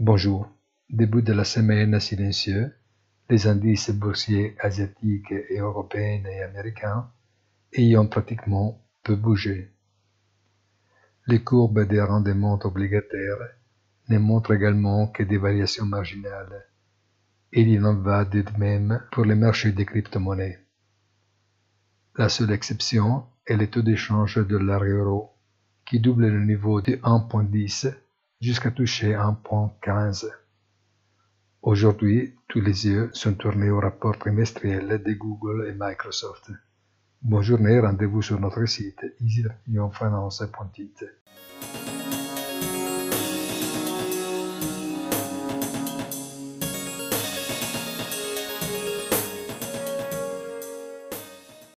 Bonjour. Début de la semaine silencieux, les indices boursiers asiatiques et européens et américains ayant pratiquement peu bougé. Les courbes des rendements obligataires ne montrent également que des variations marginales. Et il en va de même pour les marchés des crypto-monnaies. La seule exception est le taux d'échange de dollar euro, qui double le niveau de 1.10 jusqu'à toucher 1.15. Aujourd'hui, tous les yeux sont tournés au rapport trimestriel de Google et Microsoft. Bonne journée, rendez-vous sur notre site easyfinance.it.